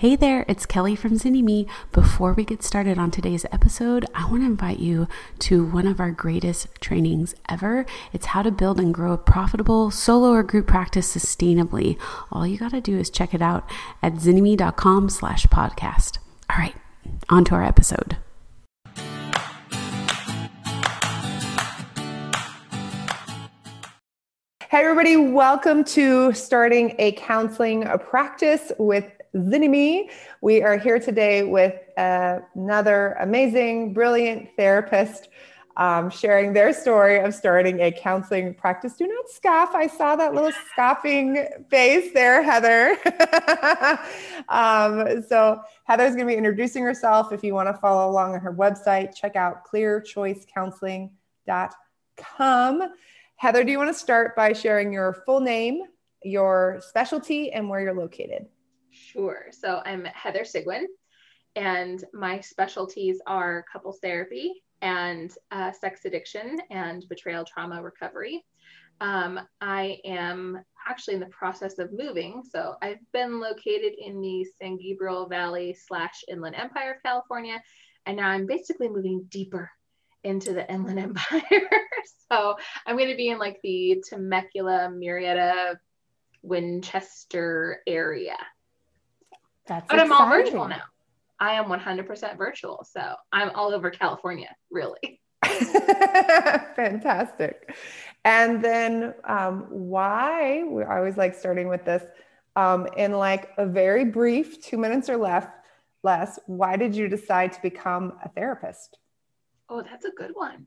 Hey there, it's Kelly from Zynnyme. Before we get started on today's episode, I want to invite you to one of our greatest trainings ever. It's how to build and grow a profitable solo or group practice sustainably. All you got to do is check it out at zynnyme.com slash podcast. All right, on to our episode. Hey, everybody, welcome to starting a counseling practice with Zynnyme. We are here today with uh, another amazing, brilliant therapist um, sharing their story of starting a counseling practice. Do not scoff. I saw that little scoffing face there, Heather. um, so, Heather's going to be introducing herself. If you want to follow along on her website, check out clearchoicecounseling.com. Heather, do you want to start by sharing your full name, your specialty, and where you're located? Sure. So I'm Heather Sigwin, and my specialties are couples therapy and uh, sex addiction and betrayal trauma recovery. Um, I am actually in the process of moving. So I've been located in the San Gabriel Valley slash Inland Empire of California, and now I'm basically moving deeper into the Inland Empire. so I'm going to be in like the Temecula, Murrieta, Winchester area. That's but exciting. I'm all virtual now. I am 100% virtual. So I'm all over California, really. Fantastic. And then um, why, we always like starting with this um, in like a very brief two minutes or less, less, why did you decide to become a therapist? Oh, that's a good one.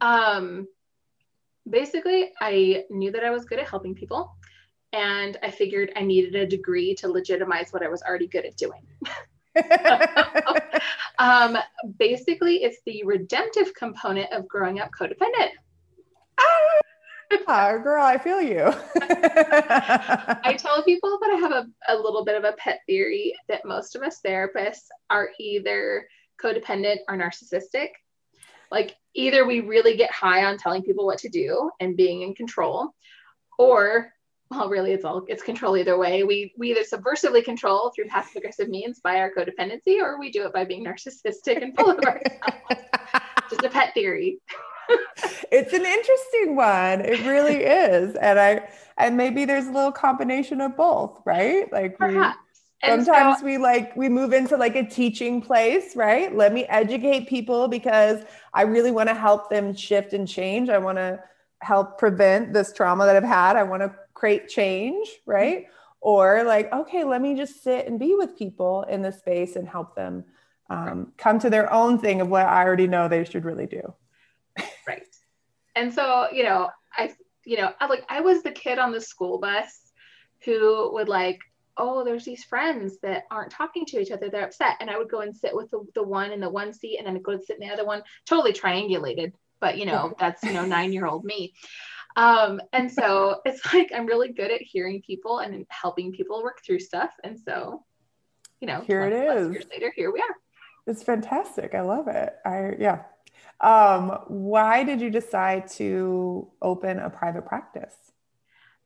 Um, basically, I knew that I was good at helping people, and I figured I needed a degree to legitimize what I was already good at doing. um, basically, it's the redemptive component of growing up codependent. Ah, girl, I feel you. I tell people that I have a, a little bit of a pet theory that most of us therapists are either codependent or narcissistic like either we really get high on telling people what to do and being in control, or well, really it's all it's control either way. We we either subversively control through passive aggressive means by our codependency, or we do it by being narcissistic and full of ourselves. Just a pet theory. it's an interesting one. It really is. And I and maybe there's a little combination of both, right? Like Perhaps. we sometimes so, we like we move into like a teaching place right let me educate people because i really want to help them shift and change i want to help prevent this trauma that i've had i want to create change right mm-hmm. or like okay let me just sit and be with people in this space and help them um, come to their own thing of what i already know they should really do right and so you know i you know I, like i was the kid on the school bus who would like oh, there's these friends that aren't talking to each other. They're upset. And I would go and sit with the, the one in the one seat and then I'd go and sit in the other one, totally triangulated. But, you know, that's, you know, nine year old me. Um, and so it's like I'm really good at hearing people and helping people work through stuff. And so, you know, here it is. Years later, here we are. It's fantastic. I love it. I, yeah. Um, why did you decide to open a private practice?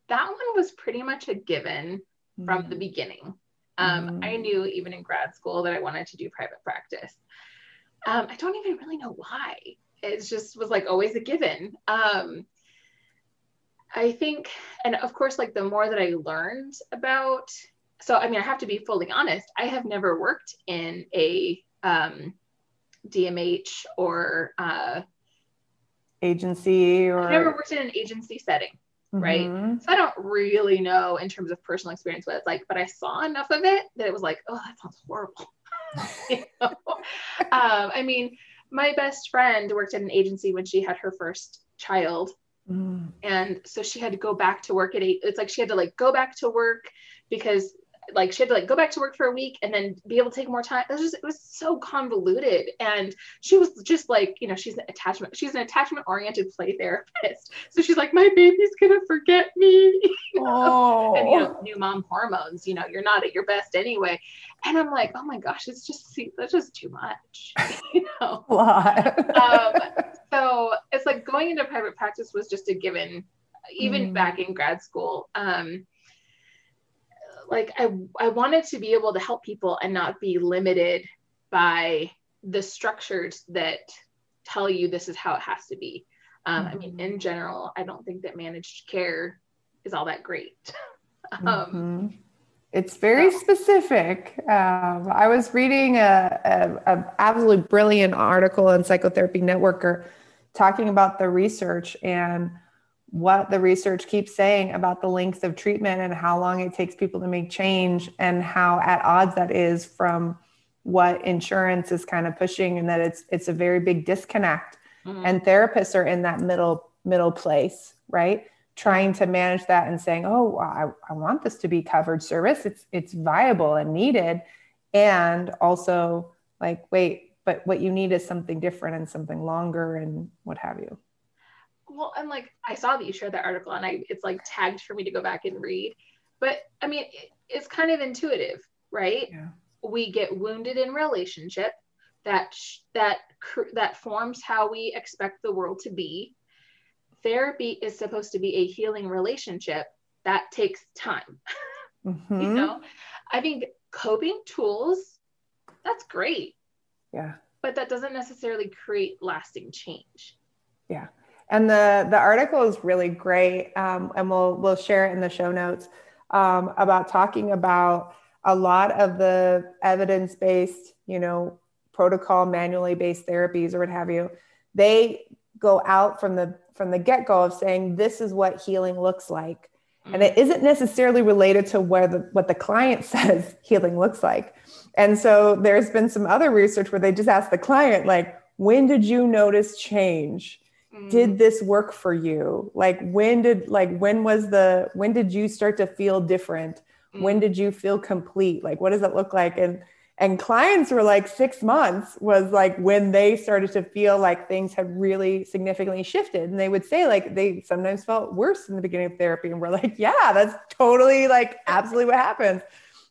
That one was pretty much a given mm. from the mm. beginning. Um, mm. I knew even in grad school that I wanted to do private practice. Um, I don't even really know why. It just was like always a given. Um, I think, and of course, like the more that I learned about, so I mean, I have to be fully honest. I have never worked in a um, DMH or uh, agency, or I've never worked in an agency setting right? Mm-hmm. So I don't really know in terms of personal experience what it's like, but I saw enough of it that it was like, oh, that sounds horrible. you know? um, I mean, my best friend worked at an agency when she had her first child. Mm. And so she had to go back to work at eight. It's like she had to like go back to work because like she had to like go back to work for a week and then be able to take more time. It was just it was so convoluted. And she was just like, you know, she's an attachment, she's an attachment oriented play therapist. So she's like, my baby's gonna forget me. oh. And you know, new mom hormones, you know, you're not at your best anyway. And I'm like, oh my gosh, it's just see, that's just too much. you know. um, so it's like going into private practice was just a given, even mm. back in grad school. Um, like I, I wanted to be able to help people and not be limited by the structures that tell you this is how it has to be. Um, I mean, mm-hmm. in general, I don't think that managed care is all that great. um, mm-hmm. It's very specific. Um, I was reading a, a, a, absolutely brilliant article in Psychotherapy Networker talking about the research and what the research keeps saying about the length of treatment and how long it takes people to make change and how at odds that is from what insurance is kind of pushing and that it's it's a very big disconnect. Mm-hmm. and therapists are in that middle middle place right? Trying to manage that and saying oh I, I want this to be covered service. It's it's viable and needed. And also like wait but what you need is something different and something longer and what have you. Well i'm like i saw that you shared that article and i it's like tagged for me to go back and read. But i mean it, it's kind of intuitive right? Yeah. we get wounded in relationship that that that forms how we expect the world to be. Therapy is supposed to be a healing relationship that takes time mm-hmm. you know? I think coping tools that's great yeah. But that doesn't necessarily create lasting change. Yeah. And the the article is really great, um, and we'll we'll share it in the show notes um, about talking about a lot of the evidence based, you know, protocol manually based therapies or what have you. They go out from the from the get go of saying this is what healing looks like, and it isn't necessarily related to where the what the client says healing looks like. And so there's been some other research where they just ask the client like, when did you notice change? did mm. this work for you like when did like when was the when did you start to feel different mm. when did you feel complete like what does it look like and and clients were like six months was like when they started to feel like things had really significantly shifted and they would say like they sometimes felt worse in the beginning of therapy and we're like yeah that's totally like absolutely what happens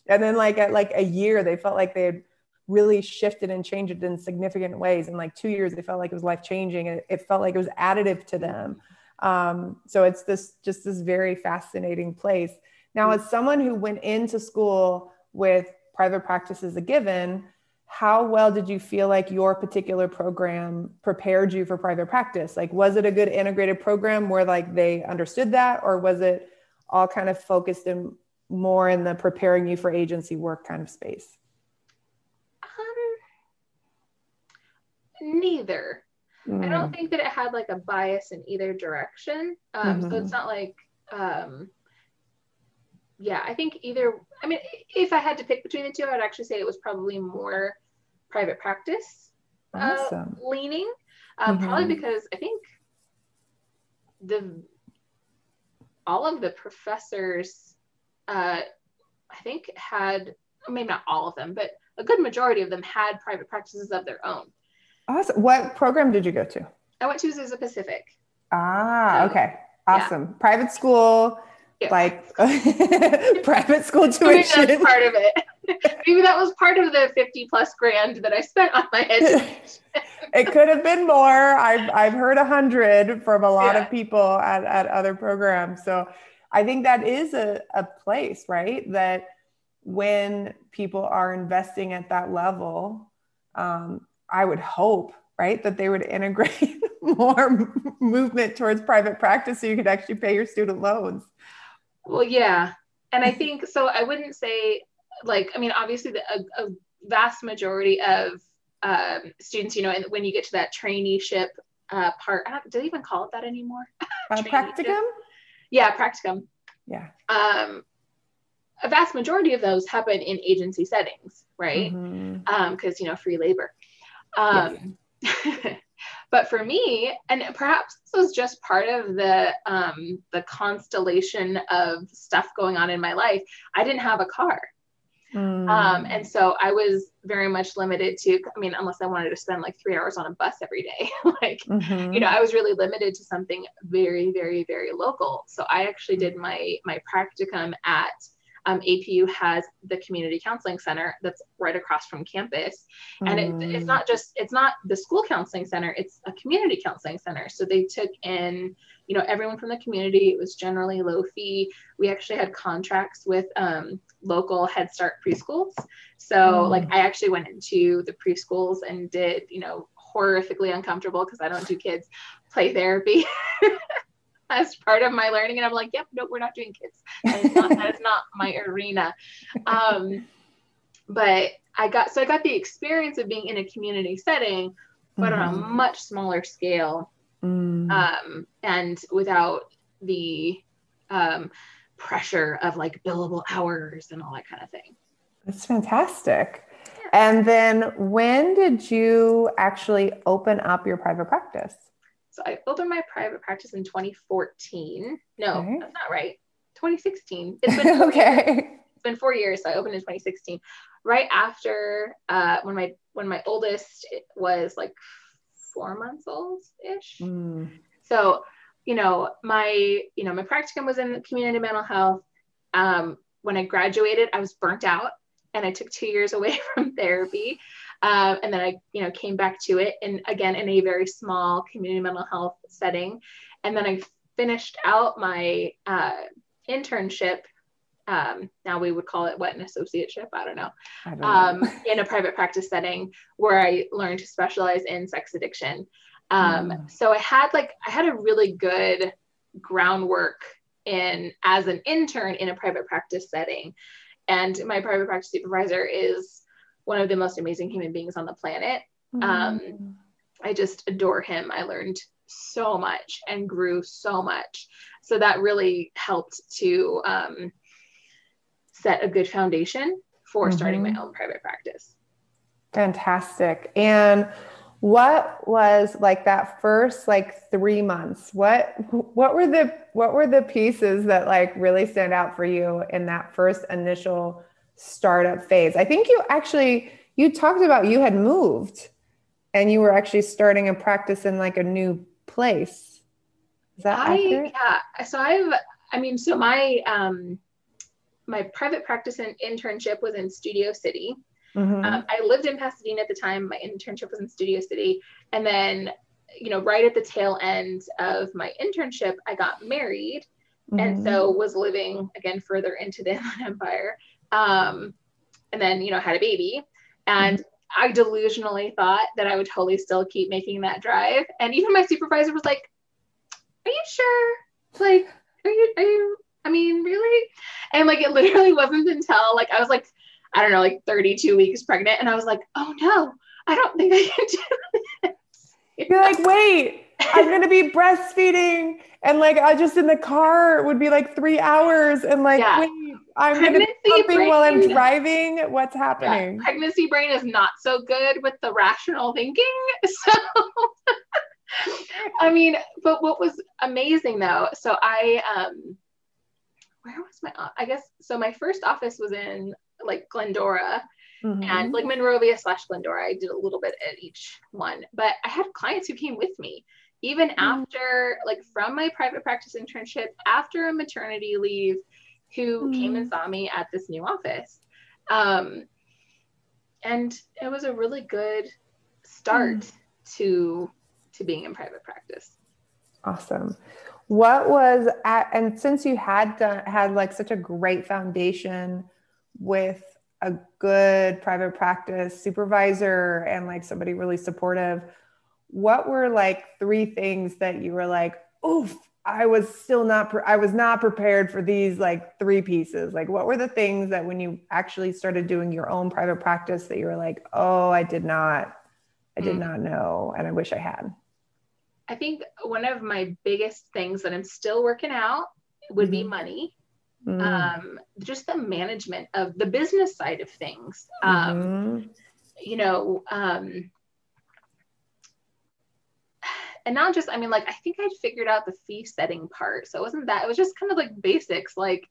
and then like at like a year they felt like they had really shifted and changed it in significant ways. In like two years, they felt like it was life changing. It, it felt like it was additive to them. Um, so it's this just this very fascinating place. Now, as someone who went into school with private practice as a given, how well did you feel like your particular program prepared you for private practice? Like, was it a good integrated program where like they understood that, or was it all kind of focused in more in the preparing you for agency work kind of space? neither. Mm. I don't mm. think that it had like a bias in either direction. Um, mm-hmm. So it's mm-hmm. not like, um, yeah, I think either. I mean, if I had to pick between the two, I would actually say it was probably more private practice uh, awesome. uh, leaning. Um, mm-hmm. Probably because I think the all of the professors, uh, I think had maybe not all of them, but a good majority of them had private practices of their own. Awesome. What program did you go to? I went to Azusa Pacific. Ah, okay. Awesome. Yeah. Private school, yeah. like private school tuition. Maybe that's part of it. Maybe that was part of the 50 plus grand that I spent on my education. it could have been more. I've, I've heard a hundred from a lot yeah. of people at, at other programs. So I think that is a, a place, right? That when people are investing at that level, um, I would hope, right, that they would integrate more movement towards private practice so you could actually pay your student loans. Well, yeah. And I think so. I wouldn't say, like, I mean, obviously, the, a, a vast majority of um, students, you know, and when you get to that traineeship uh, part, I don't, do they even call it that anymore? Uh, practicum? Yeah, practicum. Yeah. Um, a vast majority of those happen in agency settings, right? Because, mm-hmm. um, you know, free labor. Um, but for me, and perhaps this was just part of the um, the constellation of stuff going on in my life. I didn't have a car. Mm. Um, and so I was very much limited to, I mean, unless I wanted to spend like three hours on a bus every day, like, mm-hmm. you know, I was really limited to something very, very, very local. So I actually did my, my practicum at um, APU has the community counseling center that's right across from campus. And it, it's mm. not just, it's not the school counseling center, it's a community counseling center. So they took in, you know, everyone from the community. It was generally low fee. We actually had contracts with um, local Head Start preschools. So, mm. like, I actually went into the preschools and did, you know, horrifically uncomfortable because I don't do kids play therapy. as part of my learning. And I'm like, yep, no, we're not doing kids. That is not, that is not my arena. Um, but I got, so I got the experience of being in a community setting, but mm-hmm. on a mm-hmm. much smaller scale. Mm. Um, and without the um, pressure of like billable hours and all that kind of thing. That's fantastic. Yeah. And then when did you actually open up your private practice? So I opened my private practice in 2014. No, okay. that's not right. 2016. It's been okay. Years. It's been four years. So I opened in 2016, right after uh, when my when my oldest was like four months old ish. Mm. So you know my you know my practicum was in community mental health. Um, when I graduated, I was burnt out and I took two years away from therapy. Um, and then I, you know, came back to it, and again in a very small community mental health setting. And then I finished out my uh, internship. Um, now we would call it what an associateship. I don't know. I don't um, in a private practice setting where I learned to specialize in sex addiction. Um, mm. So I had like I had a really good groundwork in as an intern in a private practice setting, and my private practice supervisor is one of the most amazing human beings on the planet. Mm. Um, I just adore him. I learned so much and grew so much. So that really helped to um, set a good foundation for mm-hmm. starting my own private practice. Fantastic. And what was like that first like 3 months? What what were the what were the pieces that like really stand out for you in that first initial startup phase. I think you actually you talked about you had moved and you were actually starting a practice in like a new place. Is that I, accurate? Yeah. So I've I mean so my um my private practice and internship was in Studio City. Mm-hmm. Um, I lived in Pasadena at the time. My internship was in Studio City. And then, you know, right at the tail end of my internship, I got married. Mm-hmm. And so was living again further into the Inland Empire um, and then you know had a baby and mm-hmm. i delusionally thought that i would totally still keep making that drive and even my supervisor was like are you sure like are you are you i mean really and like it literally wasn't until like i was like i don't know like 32 weeks pregnant and i was like oh no i don't think i can do this you're like wait i'm gonna be breastfeeding and like i just in the car would be like three hours and like yeah. wait I'm pregnancy brain, while I'm driving. What's happening? Yeah, pregnancy brain is not so good with the rational thinking. So, I mean, but what was amazing though, so I, um, where was my, I guess, so my first office was in like Glendora mm-hmm. and like Monrovia slash Glendora. I did a little bit at each one, but I had clients who came with me even mm-hmm. after, like, from my private practice internship, after a maternity leave who mm. came and mm. saw me at this new office. Um, and it was a really good start mm. to to being in private practice. Awesome. What was at, and since you had done had like such a great foundation with a good private practice supervisor and like somebody really supportive, what were like three things that you were like, oof, I was still not, pre- I was not prepared for these like three pieces. Like, what were the things that when you actually started doing your own private practice that you were like, oh, I did not, I did mm. not know, and I wish I had? I think one of my biggest things that I'm still working out would mm-hmm. be money. Mm. Um, just the management of the business side of things. Um, mm-hmm. You know, um, and not just i mean like i think i'd figured out the fee setting part so it wasn't that it was just kind of like basics like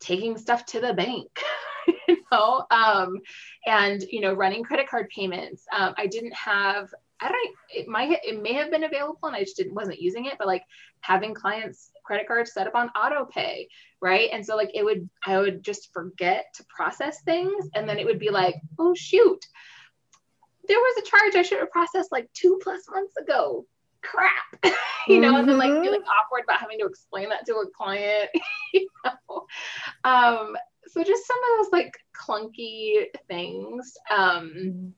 taking stuff to the bank you know um, and you know running credit card payments um, i didn't have I don't it might it may have been available and I just didn't wasn't using it, but like having clients credit cards set up on auto pay, right? And so like it would I would just forget to process things and then it would be like, oh shoot, there was a charge I should have processed like two plus months ago. Crap, you know, mm-hmm. and then like feeling mm-hmm. awkward about having to explain that to a client, you know. Um, so just some of those like clunky things. Um, mm-hmm.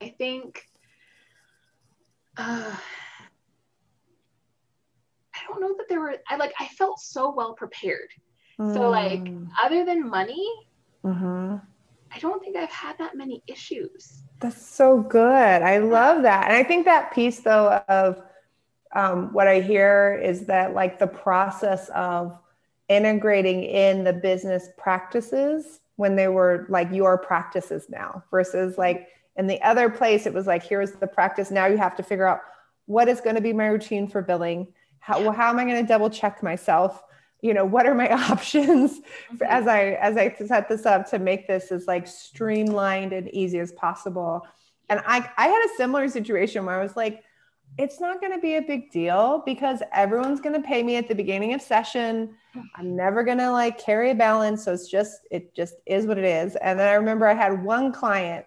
I think. Uh, I don't know that there were. I like. I felt so well prepared. Mm. So like, mm. other than money, mm-hmm. I don't think I've had that many issues. That's so good. I love that. And I think that piece, though, of um, what I hear is that, like, the process of integrating in the business practices when they were like your practices now versus like in the other place, it was like, here's the practice. Now you have to figure out what is going to be my routine for billing. How, well, how am I going to double check myself? you know what are my options mm-hmm. as i as i set this up to make this as like streamlined and easy as possible and i i had a similar situation where i was like it's not going to be a big deal because everyone's going to pay me at the beginning of session i'm never going to like carry a balance so it's just it just is what it is and then i remember i had one client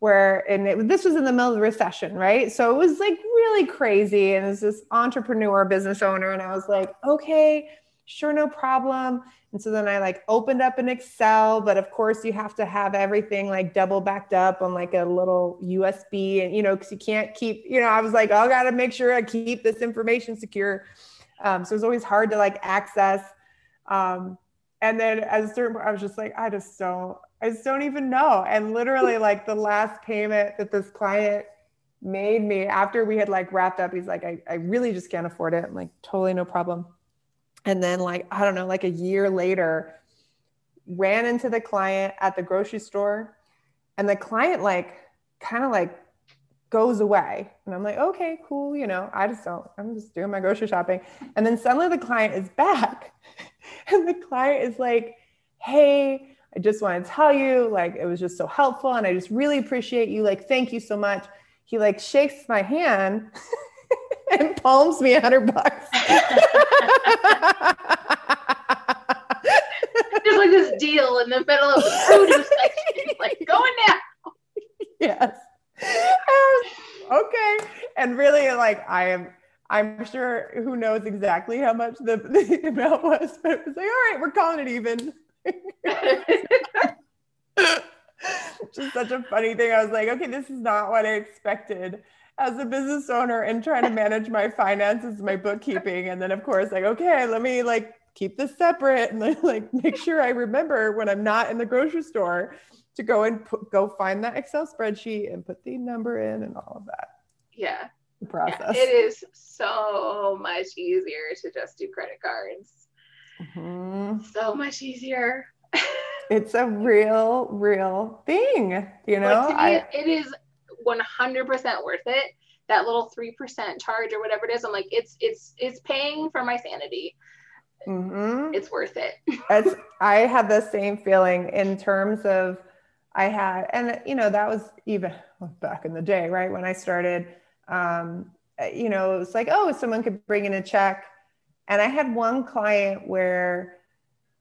where and it, this was in the middle of the recession right so it was like really crazy and it's this entrepreneur business owner and i was like okay sure, no problem. And so then I like opened up an Excel, but of course you have to have everything like double backed up on like a little USB and, you know, cause you can't keep, you know, I was like, oh, I got to make sure I keep this information secure. Um, so it's always hard to like access. Um, and then at a certain point, I was just like, I just don't, I just don't even know. And literally like the last payment that this client made me after we had like wrapped up, he's like, I, I really just can't afford it. I'm like, totally no problem and then like i don't know like a year later ran into the client at the grocery store and the client like kind of like goes away and i'm like okay cool you know i just don't i'm just doing my grocery shopping and then suddenly the client is back and the client is like hey i just want to tell you like it was just so helpful and i just really appreciate you like thank you so much he like shakes my hand and palms me a hundred bucks. There's like this deal in the middle of the section, like going now. Yes. Um, okay. And really, like I am. I'm sure who knows exactly how much the, the amount was, but it was like, all right, we're calling it even. Just such a funny thing. I was like, okay, this is not what I expected as a business owner and trying to manage my finances, my bookkeeping. And then of course, like, okay, let me like keep this separate and like make sure I remember when I'm not in the grocery store to go and put, go find that Excel spreadsheet and put the number in and all of that. Yeah. The process. Yeah, it is so much easier to just do credit cards. Mm-hmm. So much easier. it's a real, real thing, you know. I, it is 100% worth it. That little 3% charge or whatever it is, I'm like, it's, it's, it's paying for my sanity. Mm-hmm. It's worth it. I had the same feeling in terms of, I had, and you know, that was even back in the day, right? When I started, um, you know, it was like, oh, someone could bring in a check. And I had one client where,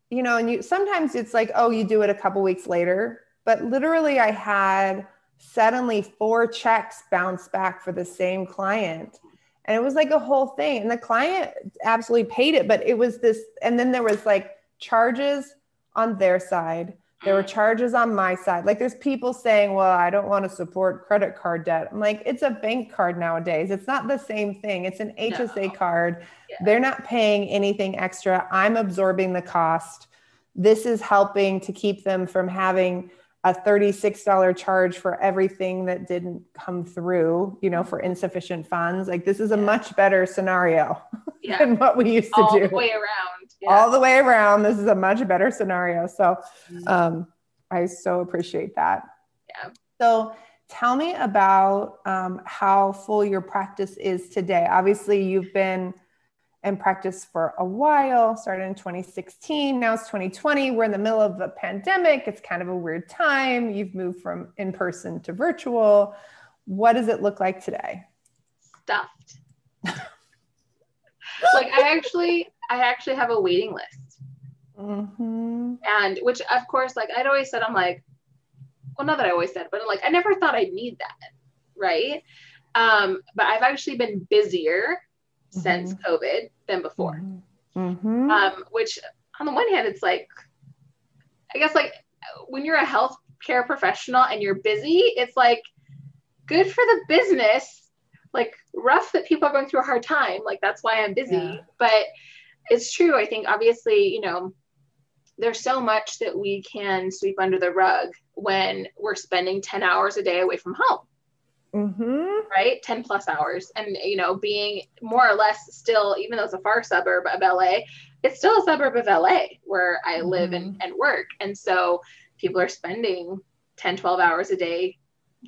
you know, and you sometimes it's like, oh, you do it a couple weeks later. But literally, I had suddenly four checks bounce back for the same client. And it was like a whole thing. And the client absolutely paid it but it was this and then there was like charges on their side there were mm-hmm. charges on my side like there's people saying well i don't want to support credit card debt i'm like it's a bank card nowadays it's not the same thing it's an hsa no. card yeah. they're not paying anything extra i'm absorbing the cost this is helping to keep them from having a $36 charge for everything that didn't come through, you know, for mm-hmm. insufficient funds. Like this is a much better scenario yeah. than what we used to All do. All the way around. Yeah. All the way around. This is a much better scenario. So mm-hmm. um, I so appreciate that. Yeah. So tell me about um, how full your practice is today. Obviously, you've been in practice for a while, started in 2016. Now it's 2020. We're in the middle of a pandemic. It's kind of a weird time. You've moved from in person to virtual. What does it look like today? stuffed. like I actually, I actually have a waiting list. Mm-hmm. And which, of course, like I'd always said, I'm like, well, not that I always said, but like I never thought I'd need that, right? Um, but I've actually been busier mm-hmm. since COVID than before. Mm-hmm. Um, which, on the one hand, it's like, I guess, like when you're a healthcare professional and you're busy, it's like good for the business. Like rough that people are going through a hard time. Like that's why I'm busy. Yeah. But it's true. I think obviously, you know, there's so much that we can sweep under the rug when we're spending 10 hours a day away from home. Mm-hmm. Right? 10 plus hours. And, you know, being more or less still, even though it's a far suburb of LA, it's still a suburb of LA where I mm-hmm. live and, and work. And so people are spending 10, 12 hours a day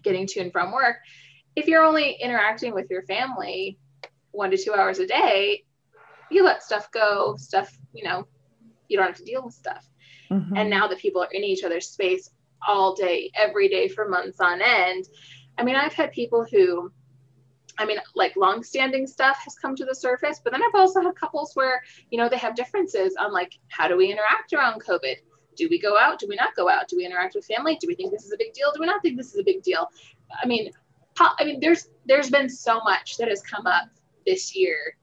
getting to and from work. If you're only interacting with your family one to two hours a day, you let stuff go, stuff, you know, you don't have to deal with stuff. Mm-hmm. And now that people are in each other's space all day, every day for months on end. I mean, I've had people who, I mean, like long-standing stuff has come to the surface, but then I've also had couples where, you know, they have differences on like, how do we interact around COVID? Do we go out? Do we not go out? Do we interact with family? Do we think this is a big deal? Do we not think this is a big deal? I mean, I mean, there's there's been so much that has come up this year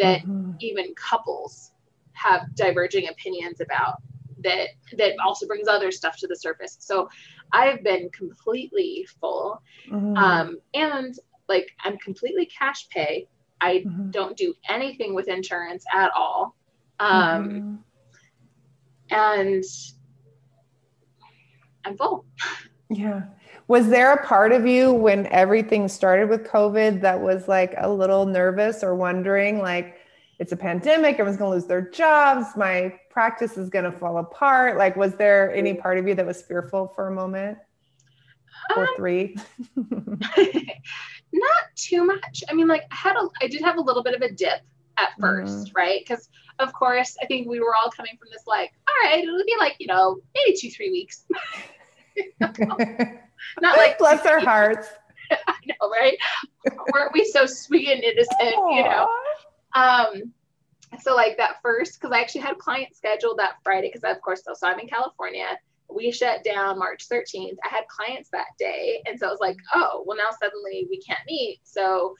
that mm-hmm. even couples have diverging opinions about that that also brings other stuff to the surface so i've been completely full mm-hmm. um, and like i'm completely cash pay i mm-hmm. don't do anything with insurance at all um, mm-hmm. and i'm full yeah was there a part of you when everything started with covid that was like a little nervous or wondering like it's a pandemic, everyone's going to lose their jobs, my practice is going to fall apart. Like, was there any part of you that was fearful for a moment or um, three? not too much. I mean, like, I had a, I did have a little bit of a dip at 1st mm-hmm. right? Because, of course, I think we were all coming from this, like, all right, it'll be like, you know, maybe two, three weeks. not like, bless our hearts. I know, right? Weren't we so sweet and innocent, Aww. you know? Um, so like that first, because I actually had clients scheduled that Friday, because of course, so, I'm in California. We shut down March 13th. I had clients that day, and so I was like, oh, well now suddenly we can't meet. So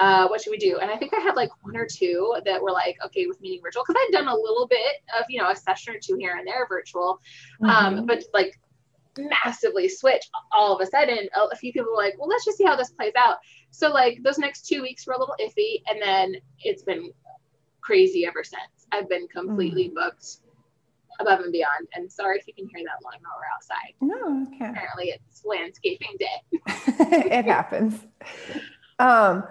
uh, what should we do? And I think I had like one or two that were like, okay, with meeting virtual, because I'd done a little bit of, you know, a session or two here and there virtual, um, mm-hmm. um, but like massively switch all of a sudden. A few people were like, well, let's just see how this plays out. So like those next two weeks were a little iffy, and then it's been crazy ever since. I've been completely mm. booked above and beyond. And sorry if you can hear that long while we're outside. No, okay. Apparently it's landscaping day. it happens. Um,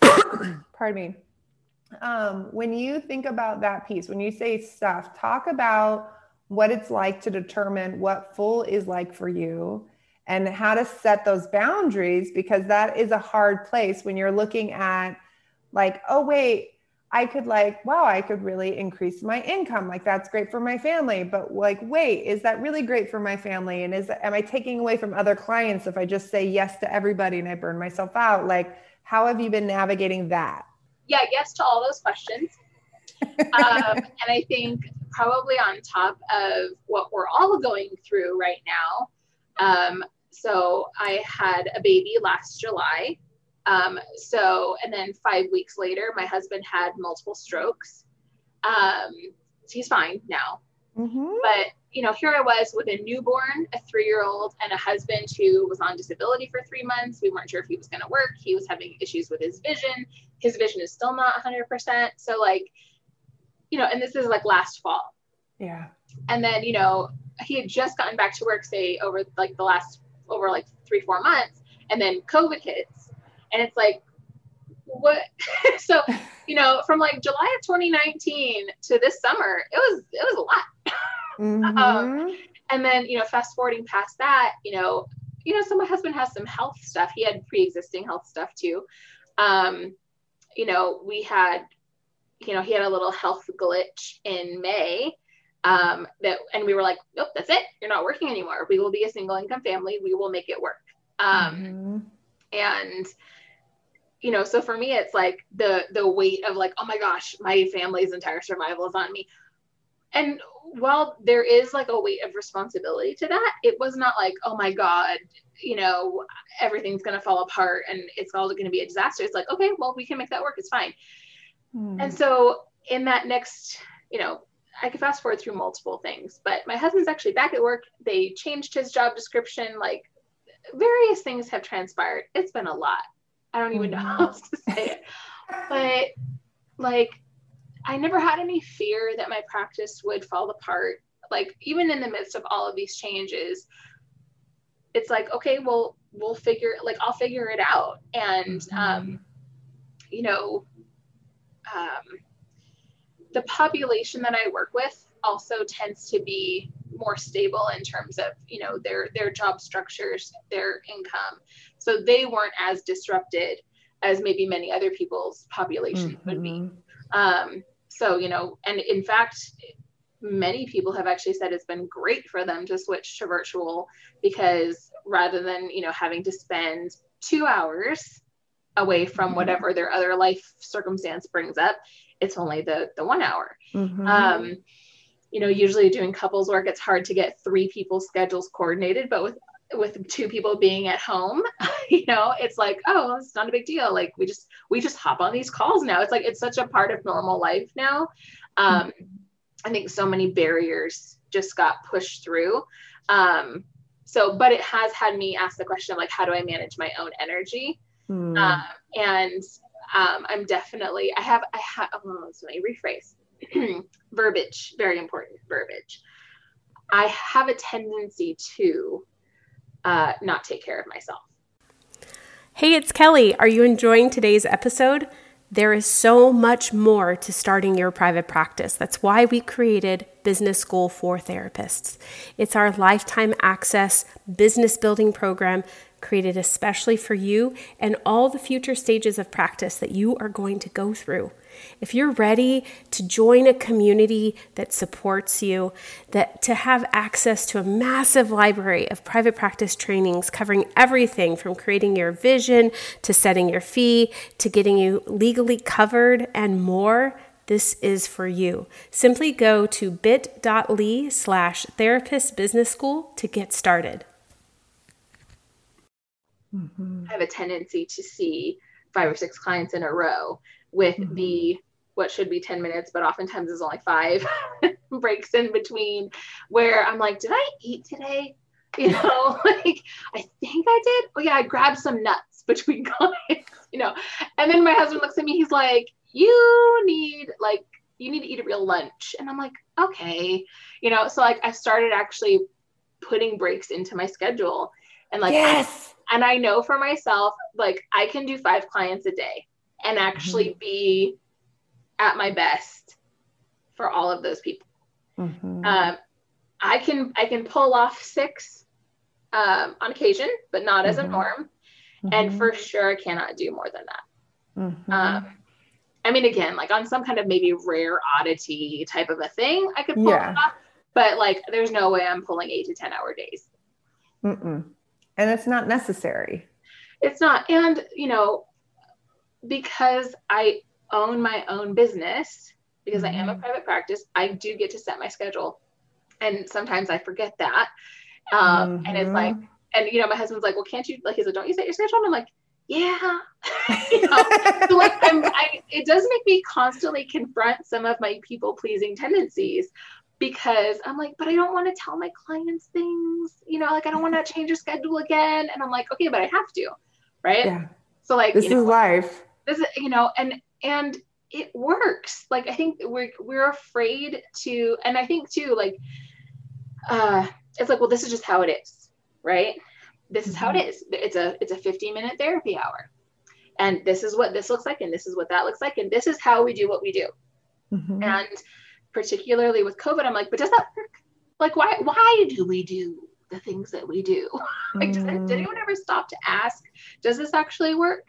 pardon me. Um, when you think about that piece, when you say stuff, talk about what it's like to determine what full is like for you and how to set those boundaries because that is a hard place when you're looking at like oh wait i could like wow i could really increase my income. Like that's great for my family. But like wait is that really great for my family? And is am i taking away from other clients if i just say yes to everybody and i burn myself out? Like how have you been navigating that? Yeah yes to all those questions. Um, and i think probably on top of what we're all going through right now um, so I had a baby last July. Um, so, and then five weeks later, my husband had multiple strokes. Um, he's fine now. Mm-hmm. But, you know, here I was with a newborn, a three year old, and a husband who was on disability for three months. We weren't sure if he was going to work. He was having issues with his vision. His vision is still not 100%. So, like, you know, and this is like last fall. Yeah. And then, you know, he had just gotten back to work, say, over like the last over like three, four months. And then COVID hits. And it's like, what? so, you know, from like July of 2019 to this summer, it was, it was a lot. Mm-hmm. um, and then, you know, fast forwarding past that, you know, you know, so my husband has some health stuff. He had pre-existing health stuff too. Um, you know, we had, you know, he had a little health glitch in May um, that and we were like nope that's it you're not working anymore we will be a single income family we will make it work um, mm-hmm. and you know, so for me, it's like the the weight of like, oh my gosh, my family's entire survival is on me. And while there is like a weight of responsibility to that, it was not like, oh my God, you know, everything's gonna fall apart and it's all gonna be a disaster. It's like, okay, well, we can make that work, it's fine. Hmm. And so in that next, you know, I could fast forward through multiple things, but my husband's actually back at work. They changed his job description, like various things have transpired. It's been a lot. I don't even know how mm-hmm. else to say it. But like I never had any fear that my practice would fall apart. Like even in the midst of all of these changes, it's like, okay, well, we'll figure like I'll figure it out. And mm-hmm. um, you know, um, the population that I work with also tends to be more stable in terms of you know their their job structures their income so they weren't as disrupted as maybe many other people's populations mm-hmm. would be mm-hmm. um, so you know and in fact many people have actually said it's been great for them to switch to virtual because rather than you know having to spend two hours away from mm-hmm. whatever their other life circumstance brings up it's only the the one hour mm-hmm. um, you know, usually doing couples work, it's hard to get three people's schedules coordinated, but with with two people being at home, you know, it's like, oh, it's not a big deal. Like we just we just hop on these calls now. It's like it's such a part of normal life now. Um, I think so many barriers just got pushed through. Um, so, but it has had me ask the question of like, how do I manage my own energy? Mm. Uh, and um, I'm definitely, I have, I have, oh, let me rephrase. verbiage, very important verbiage. I have a tendency to uh, not take care of myself. Hey, it's Kelly. Are you enjoying today's episode? There is so much more to starting your private practice. That's why we created Business School for Therapists. It's our lifetime access business building program created especially for you and all the future stages of practice that you are going to go through. If you're ready to join a community that supports you, that to have access to a massive library of private practice trainings covering everything from creating your vision to setting your fee to getting you legally covered and more, this is for you. Simply go to bit.ly slash therapist business school to get started. Mm-hmm. I have a tendency to see five or six clients in a row with mm-hmm. the what should be 10 minutes, but oftentimes there's only five breaks in between where I'm like, did I eat today? You know, like I think I did. Oh yeah, I grabbed some nuts between clients, you know. And then my husband looks at me, he's like, You need like you need to eat a real lunch. And I'm like, okay. You know, so like I started actually putting breaks into my schedule and like yes. and I know for myself, like I can do five clients a day and actually mm-hmm. be at my best for all of those people. Mm-hmm. Um, I can I can pull off six um, on occasion, but not as mm-hmm. a norm. And mm-hmm. for sure, I cannot do more than that. Mm-hmm. Um, I mean, again, like on some kind of maybe rare oddity type of a thing, I could pull yeah. it off. But like, there's no way I'm pulling eight to ten hour days. Mm-mm. And it's not necessary. It's not. And you know, because I own my own business, because mm-hmm. I am a mm-hmm. private practice, I do get to set my schedule. And sometimes I forget that. Um, mm-hmm. And it's like, mm-hmm. and you know, my husband's like, well, can't you, like, he's like, don't you set your schedule? And I'm like, yeah. you know? so like, I'm, I, it does make me constantly confront some of my people pleasing tendencies because I'm like, but I don't want to tell my clients things, you know, like I don't want to change your schedule again. And I'm like, okay, but I have to, right? Yeah. So like, this is know, life. This is, you know, and and it works. Like I think we're we're afraid to, and I think too, like, uh, it's like, well, this is just how it is, right? This is how it mm-hmm. It's a it's a 15 minute therapy hour, and this is what this looks like, and this is what that looks like, and this is how we do what we do. Mm-hmm. And particularly with COVID, I'm like, but does that work? Like, why why do we do the things that we do? like, does, did mm. anyone ever stop to ask, does this actually work?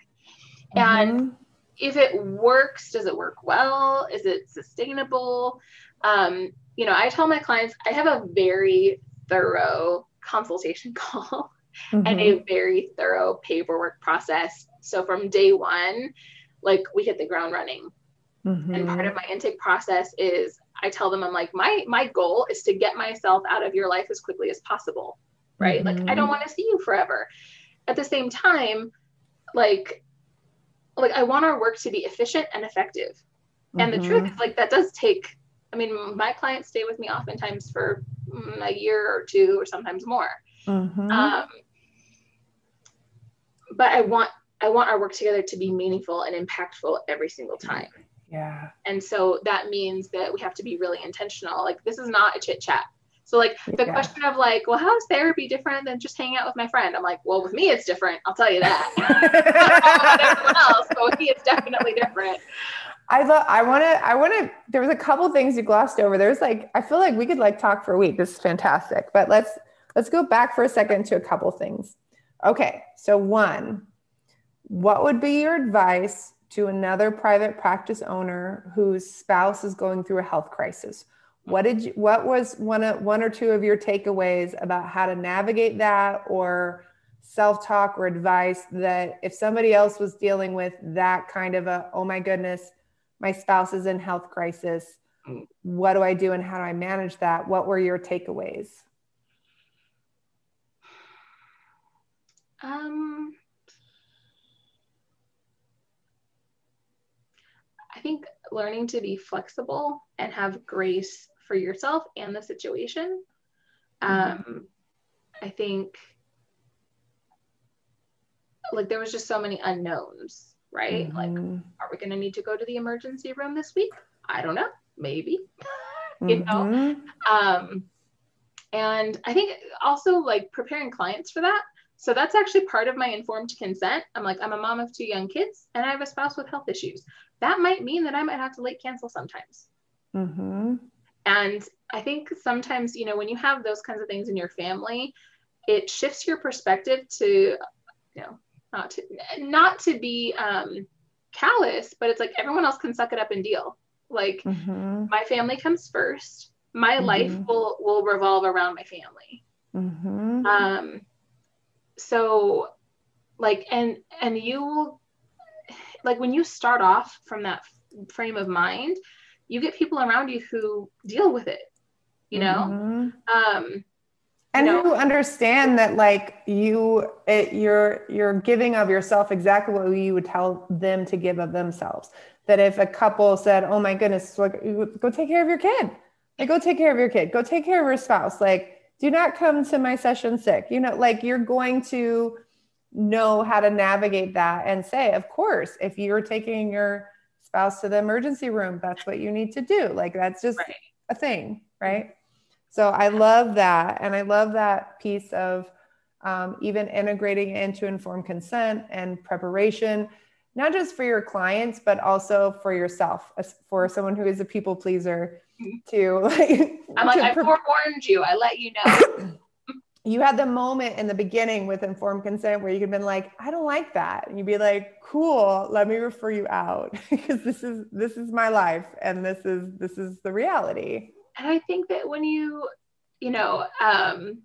Mm-hmm. And if it works, does it work well? Is it sustainable? Um, you know, I tell my clients I have a very thorough consultation call mm-hmm. and a very thorough paperwork process. So from day one, like we hit the ground running. Mm-hmm. And part of my intake process is I tell them I'm like my my goal is to get myself out of your life as quickly as possible, right? Like I don't mm-hmm. want to see you forever. At the same time, like like I want our work to be efficient and effective. And the truth is like that does take I mean, my clients stay with me oftentimes for mm, a year or two, or sometimes more. Mm-hmm. Um, but I want I want our work together to be meaningful and impactful every single time. Yeah. And so that means that we have to be really intentional. Like this is not a chit chat. So like the yeah. question of like, well, how is therapy different than just hanging out with my friend? I'm like, well, with me it's different. I'll tell you that. everyone else, but with me it's definitely different. I love. I want to. I want to. There was a couple things you glossed over. There's like. I feel like we could like talk for a week. This is fantastic. But let's let's go back for a second to a couple things. Okay. So one, what would be your advice to another private practice owner whose spouse is going through a health crisis? What did you, what was one of, one or two of your takeaways about how to navigate that or self-talk or advice that if somebody else was dealing with that kind of a oh my goodness my spouse is in health crisis mm. what do i do and how do i manage that what were your takeaways um think learning to be flexible and have grace for yourself and the situation mm-hmm. um i think like there was just so many unknowns right? Mm-hmm. Like, are we going to need to go to the emergency room this week? I don't know. Maybe, you know? Mm-hmm. Um, and I think also like preparing clients for that. So that's actually part of my informed consent. I'm like, I'm a mom of two young kids and I have a spouse with health issues. That might mean that I might have to late cancel sometimes. Mm-hmm. And I think sometimes, you know, when you have those kinds of things in your family, it shifts your perspective to, you know, not to not to be um callous but it's like everyone else can suck it up and deal like mm-hmm. my family comes first my mm-hmm. life will will revolve around my family mm-hmm. um so like and and you will like when you start off from that frame of mind you get people around you who deal with it you know? Mm-hmm. um and you know, who understand that like you it, you're you're giving of yourself exactly what you would tell them to give of themselves. That if a couple said oh my goodness like, go take care of your kid. Like go take care of your kid. Go take care of your spouse. Like do not come to my session sick. You know like you're going to know how to navigate that and say of course if you're taking your spouse to the emergency room that's what you need to do like that's just right. a thing right mm-hmm. so I love that. And I love that piece of um, even integrating into informed consent and preparation, not just for your clients, but also for yourself, for mm-hmm. someone who is a people pleaser mm-hmm. to like, I'm like, I forewarned you. I let you know. you had the moment in the beginning with informed consent where you could have been like, I don't like that. And you'd be like, cool, let me refer you out because this is this is my life and this is this is the reality and I think that when you, you know, um,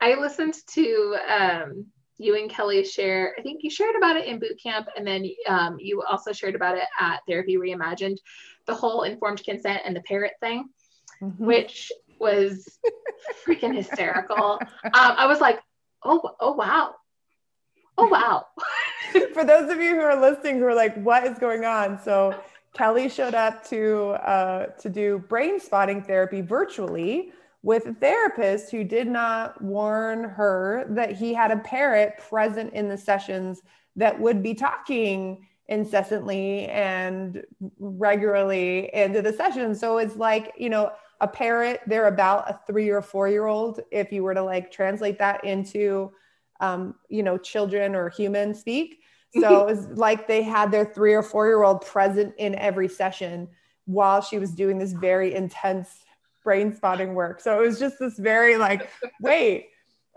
I listened to um, you and Kelly share. I think you shared about it in boot camp, and then um, you also shared about it at Therapy Reimagined, the whole informed consent and the parrot thing, mm-hmm. which was freaking hysterical. Um, I was like, oh, oh wow, oh wow. For those of you who are listening, who are like, what is going on? So Kelly showed up to uh, to do brain spotting therapy virtually with a therapist who did not warn her that he had a parrot present in the sessions that would be talking incessantly and regularly into the session. So it's like, you know, a parrot, they're about a three or four year old. If you were to like translate that into, um, you know, children or human speak. So it was like they had their three or four year old present in every session while she was doing this very intense brain spotting work. So it was just this very like, wait,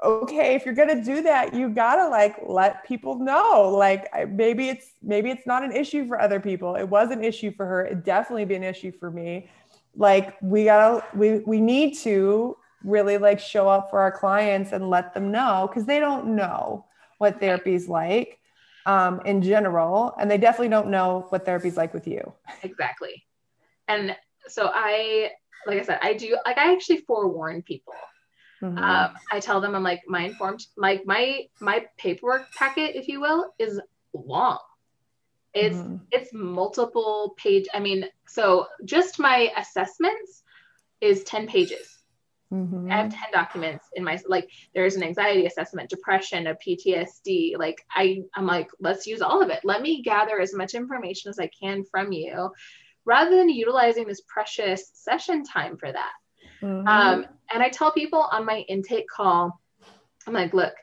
okay, if you're gonna do that, you gotta like let people know. Like maybe it's maybe it's not an issue for other people. It was an issue for her. It definitely be an issue for me. Like we gotta we we need to really like show up for our clients and let them know because they don't know what therapy's like um, in general, and they definitely don't know what therapy's like with you. Exactly. And so I, like I said, I do like I actually forewarn people. Mm-hmm. Um, I tell them I'm like my informed, like my my paperwork packet, if you will, is long. It's mm-hmm. it's multiple page. I mean, so just my assessments is 10 pages. Mm-hmm. I have 10 documents in my like there's an anxiety assessment, depression, a PTSD. Like I I'm like, let's use all of it. Let me gather as much information as I can from you rather than utilizing this precious session time for that. Mm-hmm. Um, and I tell people on my intake call, I'm like, look,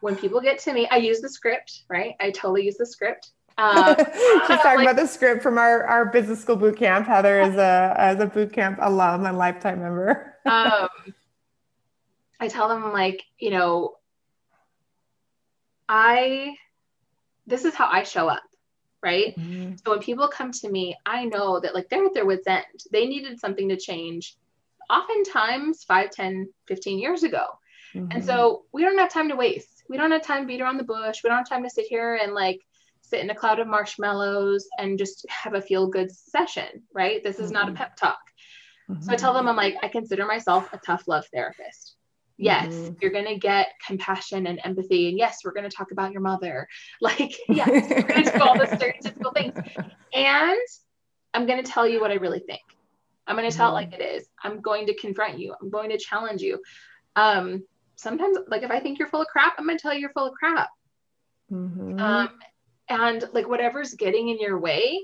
when people get to me, I use the script, right? I totally use the script. Um, She's talking like, about the script from our, our business school boot camp. Heather is a as a boot camp alum and lifetime member. um, I tell them like, you know, I this is how I show up, right? Mm-hmm. So when people come to me, I know that like they're at their wits end. They needed something to change oftentimes 5, 10, 15 years ago. Mm-hmm. And so we don't have time to waste. We don't have time to beat around the bush. We don't have time to sit here and like sit in a cloud of marshmallows and just have a feel good session, right? This is mm-hmm. not a mm-hmm. pep talk. Mm-hmm. So I tell them, I'm like, I consider myself a tough love therapist. Yes, mm-hmm. you're going to get compassion and empathy. And yes, we're going to talk about your mother. Like, yes, we're going to do all the stereotypical things. And I'm going to tell you what I really think. I'm going to tell it like mm-hmm. it is. I'm going to confront you. I'm going to challenge you. Um, sometimes, like, if I think you're full of crap, I'm going to tell you you're full of crap. Mm-hmm. Um, and like whatever's getting in your way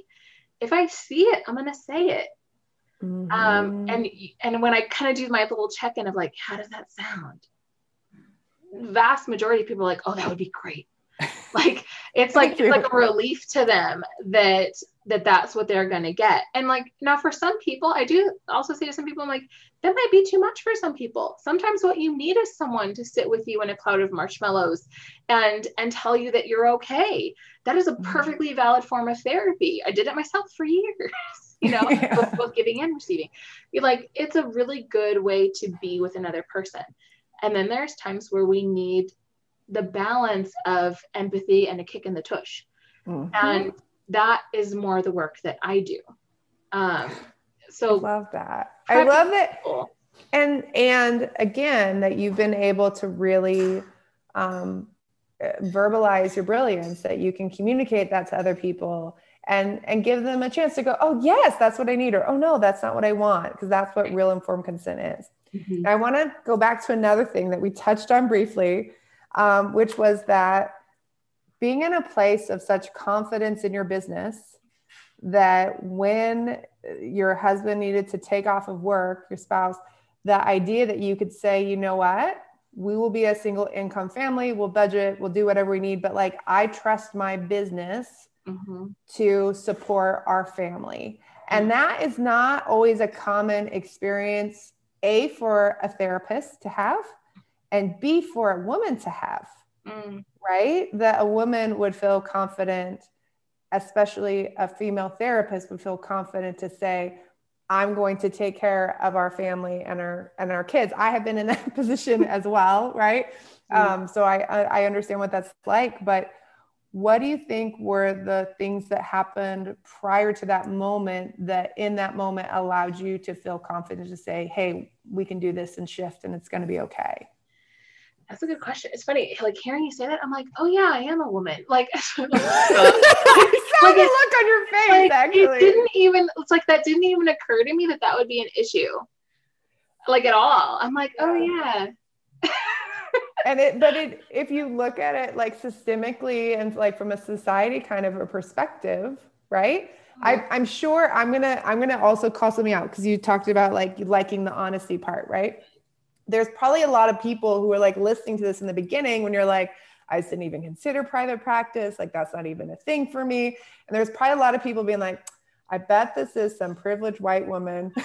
if i see it i'm going to say it. Um, mm-hmm. um, and and when i kind of do my little check-in of like how does that sound? Vast majority of people are like oh that would be great like it's like it's like a relief to them that that that's what they're going to get. And like now for some people i do also say to some people i'm like that might be too much for some people. Sometimes what you need is someone to sit with you in a cloud of marshmallows and and tell you that you're okay. That is a mm-hmm. perfectly valid form of therapy. I did it myself for years you know yeah. both, both giving and receiving. You're like it's a really good way to be with another person. And then there's times where we need the balance of empathy and a kick in the tush. Mm-hmm. And that is more the work that I do. Um, so I love that. I love it. And and again, that you've been able to really um, verbalize your brilliance, that you can communicate that to other people and and give them a chance to go, oh yes, that's what I need, or oh no, that's not what I want, because that's what real informed consent is. Mm-hmm. I want to go back to another thing that we touched on briefly, um, which was that being in a place of such confidence in your business that when your husband needed to take off of work, your spouse, the idea that you could say, you know what, we will be a single income family, we'll budget, we'll do whatever we need, but like I trust my business mm-hmm. to support our family. And that is not always a common experience, A, for a therapist to have, and B for a woman to have, mm. right? That a woman would feel confident, especially a female therapist would feel confident to say, I'm going to take care of our family and our and our kids. I have been in that position as well, right? Um, so I I understand what that's like, but what do you think were the things that happened prior to that moment that in that moment allowed you to feel confident to say hey we can do this and shift and it's going to be okay that's a good question. It's funny, like hearing you say that, I'm like, oh yeah, I am a woman. Like, like I saw like the it, look on your face. Like, actually, it didn't even. It's like that didn't even occur to me that that would be an issue, like at all. I'm like, oh yeah. and it, but it, if you look at it like systemically and like from a society kind of a perspective, right? I, mm-hmm. I'm sure I'm gonna I'm gonna also call something out because you talked about like liking the honesty part, right? There's probably a lot of people who are like listening to this in the beginning when you're like, I didn't even consider private practice. Like, that's not even a thing for me. And there's probably a lot of people being like, I bet this is some privileged white woman. uh,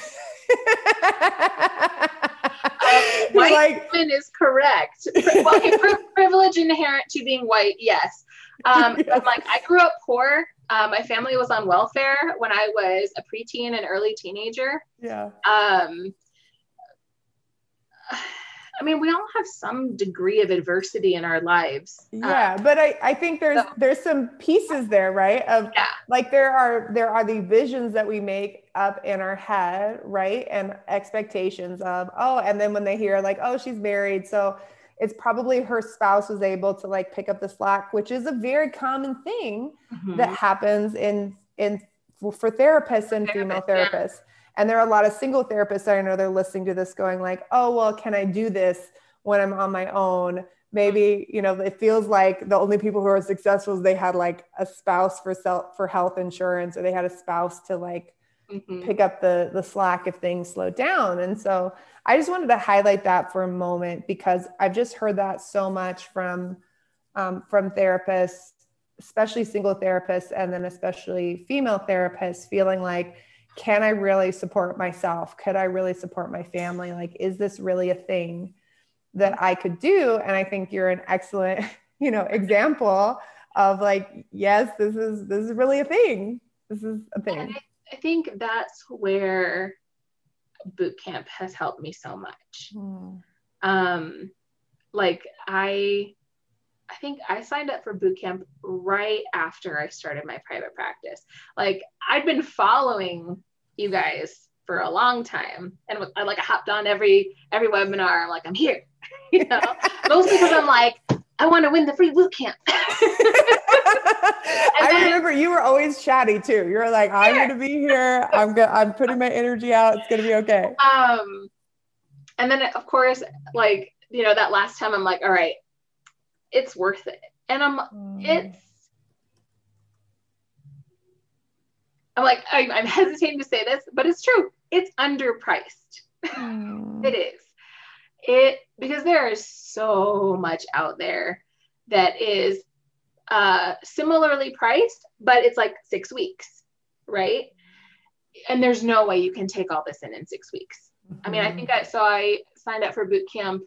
white like, woman is correct. Well, privilege inherent to being white, yes. Um, yes. But like, I grew up poor. Um, my family was on welfare when I was a preteen and early teenager. Yeah. Um, I mean, we all have some degree of adversity in our lives. Yeah, um, but I, I think there's so, there's some pieces there, right? Of yeah. like there are there are the visions that we make up in our head, right? And expectations of, oh, and then when they hear like, oh, she's married, so it's probably her spouse was able to like pick up the slack, which is a very common thing mm-hmm. that happens in in for therapists and female therapists. Yeah and there are a lot of single therapists that I know they're listening to this going like, oh, well, can I do this when I'm on my own? Maybe, you know, it feels like the only people who are successful is they had like a spouse for self for health insurance or they had a spouse to like mm-hmm. pick up the the slack if things slow down. And so I just wanted to highlight that for a moment because I've just heard that so much from um, from therapists, especially single therapists, and then especially female therapists, feeling like can I really support myself? Could I really support my family? Like, is this really a thing that I could do? And I think you're an excellent, you know, example of like, yes, this is this is really a thing. This is a thing. I, I, think that's where boot camp has helped me so much. Hmm. Um, like I I think I signed up for boot camp right after I started my private practice. Like I'd been following you guys for a long time and I like I hopped on every every webinar. I'm like, I'm here. you know, mostly because I'm like, I want to win the free boot camp. I then, remember you were always chatty too. You were like, I'm yeah. gonna be here. I'm gonna I'm putting my energy out. It's gonna be okay. Um, and then of course, like you know, that last time I'm like, all right, it's worth it. And I'm mm. it's I'm like, I'm, I'm hesitating to say this, but it's true. It's underpriced. Mm. it is. It because there is so much out there that is uh, similarly priced, but it's like six weeks, right? And there's no way you can take all this in in six weeks. Mm-hmm. I mean, I think I so I signed up for boot camp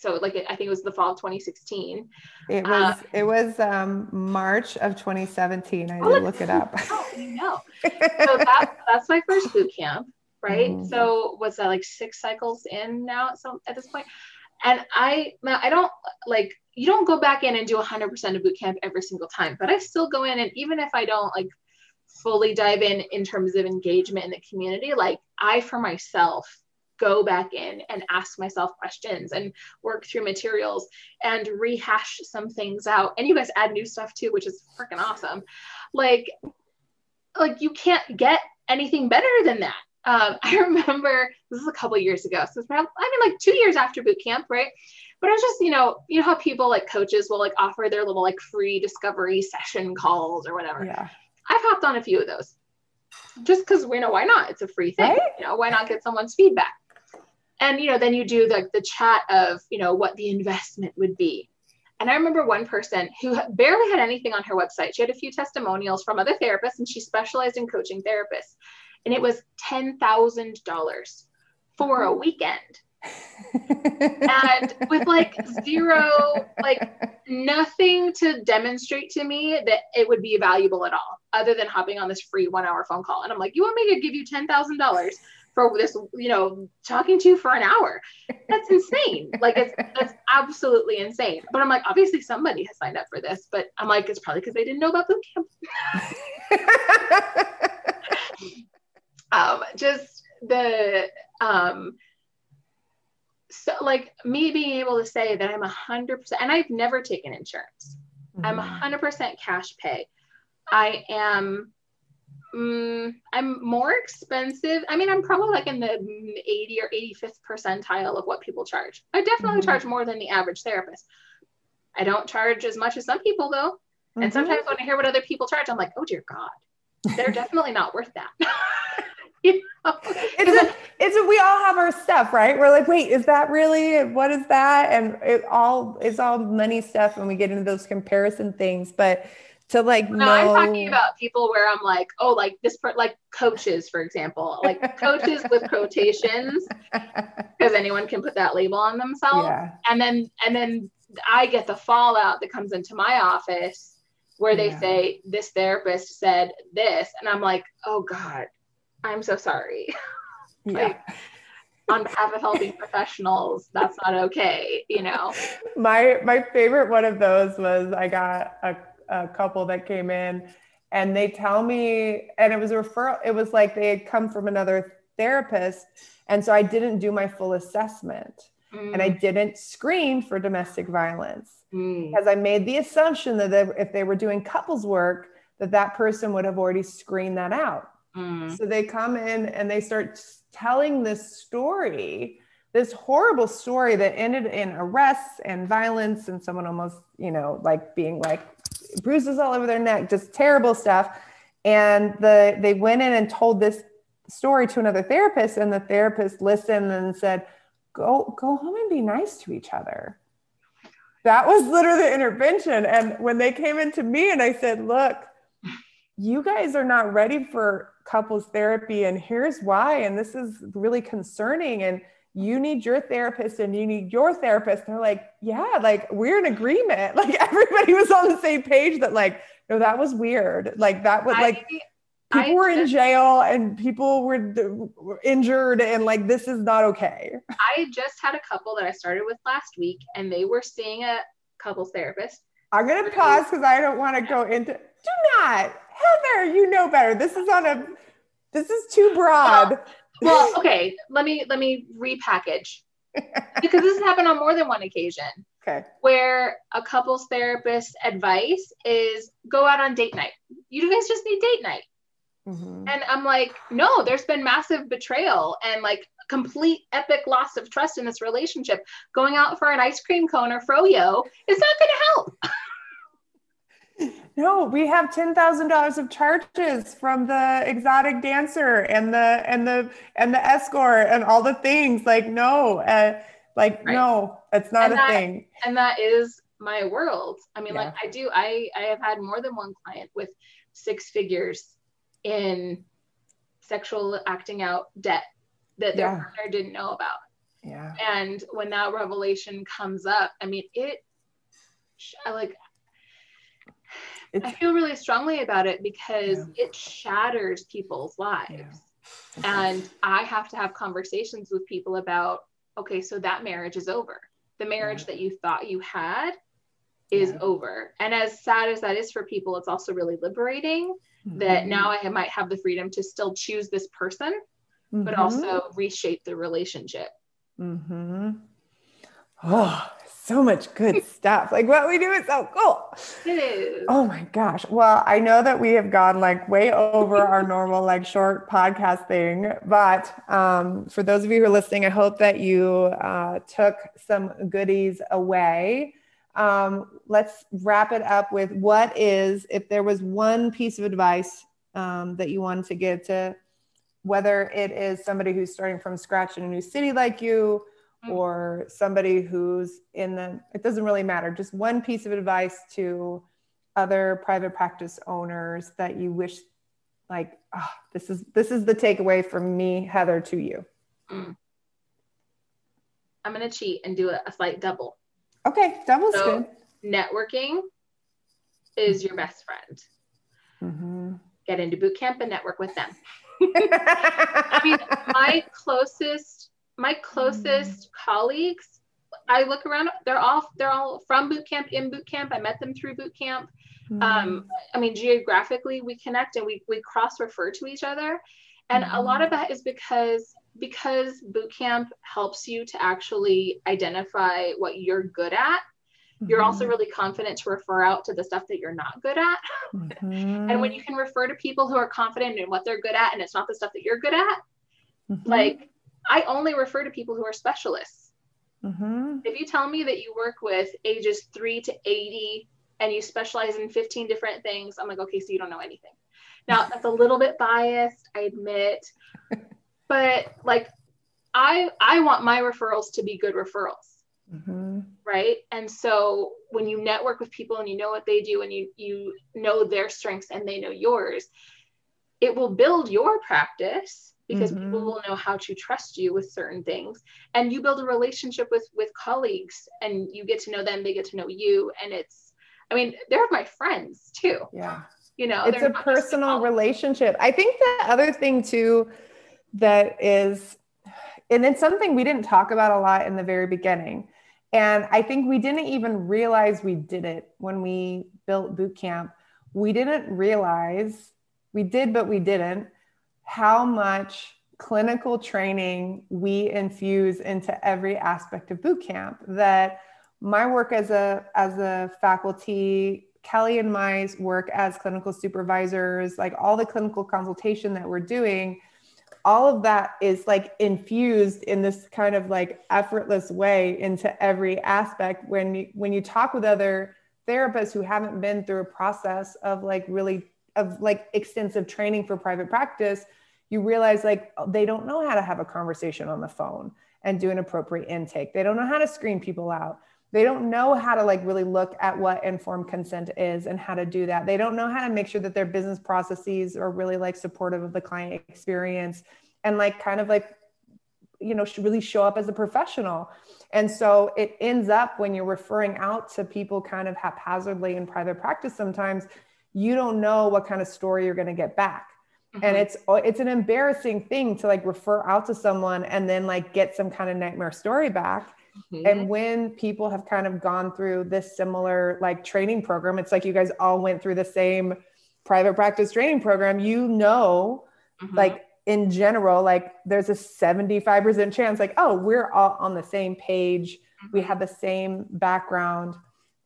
so like I think it was the fall of 2016. It was uh, it was um, March of 2017. I oh, did look it up. Oh, you know. so that, that's my first boot camp, right? Mm. So was that like six cycles in now at some at this? And I I don't like you don't go back in and do 100% of boot camp every single time, but I still go in and even if I don't like fully dive in in terms of engagement in the community, like I for myself go back in and ask myself questions and work through materials and rehash some things out. And you guys add new stuff too, which is freaking awesome. Like, like you can't get anything better than that. Um, I remember this is a couple years ago, so it's probably, I mean, like two years after boot camp, right? But I was just, you know, you know how people like coaches will like offer their little like free discovery session calls or whatever. Yeah. I've hopped on a few of those just because we know why not? It's a free thing. Right? You know, why not get someone's feedback? And you know then you do the, the chat of you know what the investment would be. And i remember one person who barely had anything on her website. She had a few testimonials from other therapists and she specialized in coaching therapists. And it was $10000 for a weekend. And with like zero like nothing to demonstrate to me that it would be valuable at all other than hopping on this free one hour phone call. And i'm like you want me to give you $10000 for this, you know, talking to you for an hour. That's insane. like it's that's absolutely insane. But I'm like, obviously somebody has signed up for this, but I'm like, it's probably because they didn't know about boot camp. um, just the um so like me being able to say that I'm a hundred percent and I've never taken insurance. Mm-hmm. I'm a hundred percent cash pay. I am Mm, I'm more expensive. I mean, I'm probably like in the 80 or 85th percentile of what people charge. I definitely mm-hmm. charge more than the average therapist. I don't charge as much as some people though. Mm-hmm. And sometimes when I hear what other people charge, I'm like, oh dear God, they're definitely not worth that. you know? It's a, it's a, we all have our stuff, right? We're like, wait, is that really? What is that? And it all it's all money stuff, and we get into those comparison things, but to like no, know... I'm talking about people where I'm like, oh, like this part, like coaches, for example, like coaches with quotations, because anyone can put that label on themselves. Yeah. And then and then I get the fallout that comes into my office where they yeah. say this therapist said this, and I'm like, oh God, I'm so sorry. like, on behalf of helping professionals, that's not okay, you know. My my favorite one of those was I got a, a couple that came in and they tell me and it was a referral it was like they had come from another therapist and so I didn't do my full assessment mm. and I mm. didn't screen for domestic violence mm. because I made the assumption that they, if they were doing couples work that that person would have already screened that out. Mm. So they come in and they start telling this story, this horrible story that ended in arrests and violence and someone almost, you know, like being like bruises all over their neck, just terrible stuff. And the they went in and told this story to another therapist, and the therapist listened and said, "Go go home and be nice to each other." That was literally the intervention. And when they came into me and I said, "Look, you guys are not ready for couples therapy and here's why and this is really concerning and you need your therapist and you need your therapist. And they're like yeah like we're in agreement. Like everybody was on the same page that like no that was weird. Like that was like I, people I were in jail and people were, were injured and like this is not okay. I just had a couple that i started with last week and they were seeing a couples therapist. I'm going to pause because i don't want to go into do not Heather, you know better. This is on a this is too broad. Well, okay. Let me let me repackage. because this has happened on more than one occasion. Okay. Where a couples therapist advice is go out on date night. You guys just need date night. Mm-hmm. And I'm like, no, there's been massive betrayal and like complete epic loss of trust in this relationship. Going out for an ice cream cone or froyo is not going to help. No, we have ten thousand dollars of charges from the exotic dancer and the and the and the escort and all the things. Like no, uh, like right. no, that's not and a that, thing. And that is my world. I mean, yeah. like I do. I I have had more than one client with six figures in sexual acting out debt that their yeah. partner didn't know about. Yeah. And when that revelation comes up, I mean, it like it's, I feel really strongly about it because yeah. it shatters people's lives. Yeah. And I have to have conversations with people about, okay, so that marriage is over. The marriage yeah. that you thought you had is over. And as sad as that is for people, it's also really liberating mm-hmm. that now I might have the freedom to still choose this person, mm-hmm. but also reshape the relationship. Mm-hmm. Oh, so much good stuff. Like what we do is so cool. It is. Oh my gosh. Well, I know that we have gone like way over our normal like short podcast thing, but um, for those of you who are listening, I hope that you uh, took some goodies away. Um, let's wrap it up with what is, if there was one piece of advice um, that you wanted to give to whether it is somebody who's starting from scratch in a new city like you, Mm. or somebody who's in the it doesn't really matter just one piece of advice to other private practice owners that you wish like oh, this is this is the takeaway from me heather to you mm. i'm going to cheat and do a, a slight double okay double's so, good networking is your best friend mm-hmm. get into boot camp and network with them i mean my closest my closest mm. colleagues, I look around, they're all they're all from boot camp, in boot camp. I met them through boot camp. Mm. Um, I mean, geographically we connect and we we cross refer to each other. And mm. a lot of that is because because boot camp helps you to actually identify what you're good at you're also mm-hmm. really confident to refer out to the stuff that you're not good at. Mm-hmm. and when you can refer to people who are confident in what they're good at and it's not the stuff that you're good at, mm-hmm. like I only refer to people who are specialists. Mm-hmm. If you tell me that you work with ages three to 80 and you specialize in 15 different things, I'm like, okay, so you don't know anything. Now, that's a little bit biased, I admit, but like, I I want my referrals to be good referrals, mm-hmm. right? And so when you network with people and you know what they do and you you know their strengths and they know yours, it will build your practice because mm-hmm. people will know how to trust you with certain things. And you build a relationship with with colleagues and you get to know them they get to know you. And it's i mean they're my friends too. Yeah. You know it's a personal relationship. I think the other thing too that is and it's something we didn't talk about a lot in the very beginning. And I think we didn't even realize we did it when we built boot camp. We didn't realize we did, but we didn't how much clinical training we infuse into every aspect of boot camp that my work as a as a faculty kelly and my work as clinical supervisors like all the clinical consultation that we're doing all of that is like infused in this kind of like effortless way into every aspect. When you when you talk with other therapists who haven't been through a process of like really of like extensive training for private practice you realize like they don't know how to have a conversation on the phone and do an appropriate intake. They don't know how to screen people out. They don't know how to like really look at what informed consent is and how to do that. They don't know how to make sure that their business processes are really like supportive of the client experience and like kind of like you know really show up as a professional. And so it ends up when you're referring out to people kind of haphazardly in private practice sometimes you don't know what kind of story you're going to get back Mm-hmm. And it's it's an embarrassing thing to like refer out to someone and then like get some kind of nightmare story back. Mm-hmm. And when people have kind of gone through this similar like training program, it's like you guys all went through the same private practice training program, you know, mm-hmm. like in general, like there's a 75% chance, like, oh, we're all on the same page. We mm-hmm. have the same background.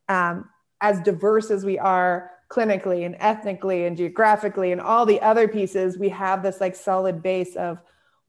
Um, as diverse as we are, clinically and ethnically and geographically and all the other pieces, we have this like solid base of,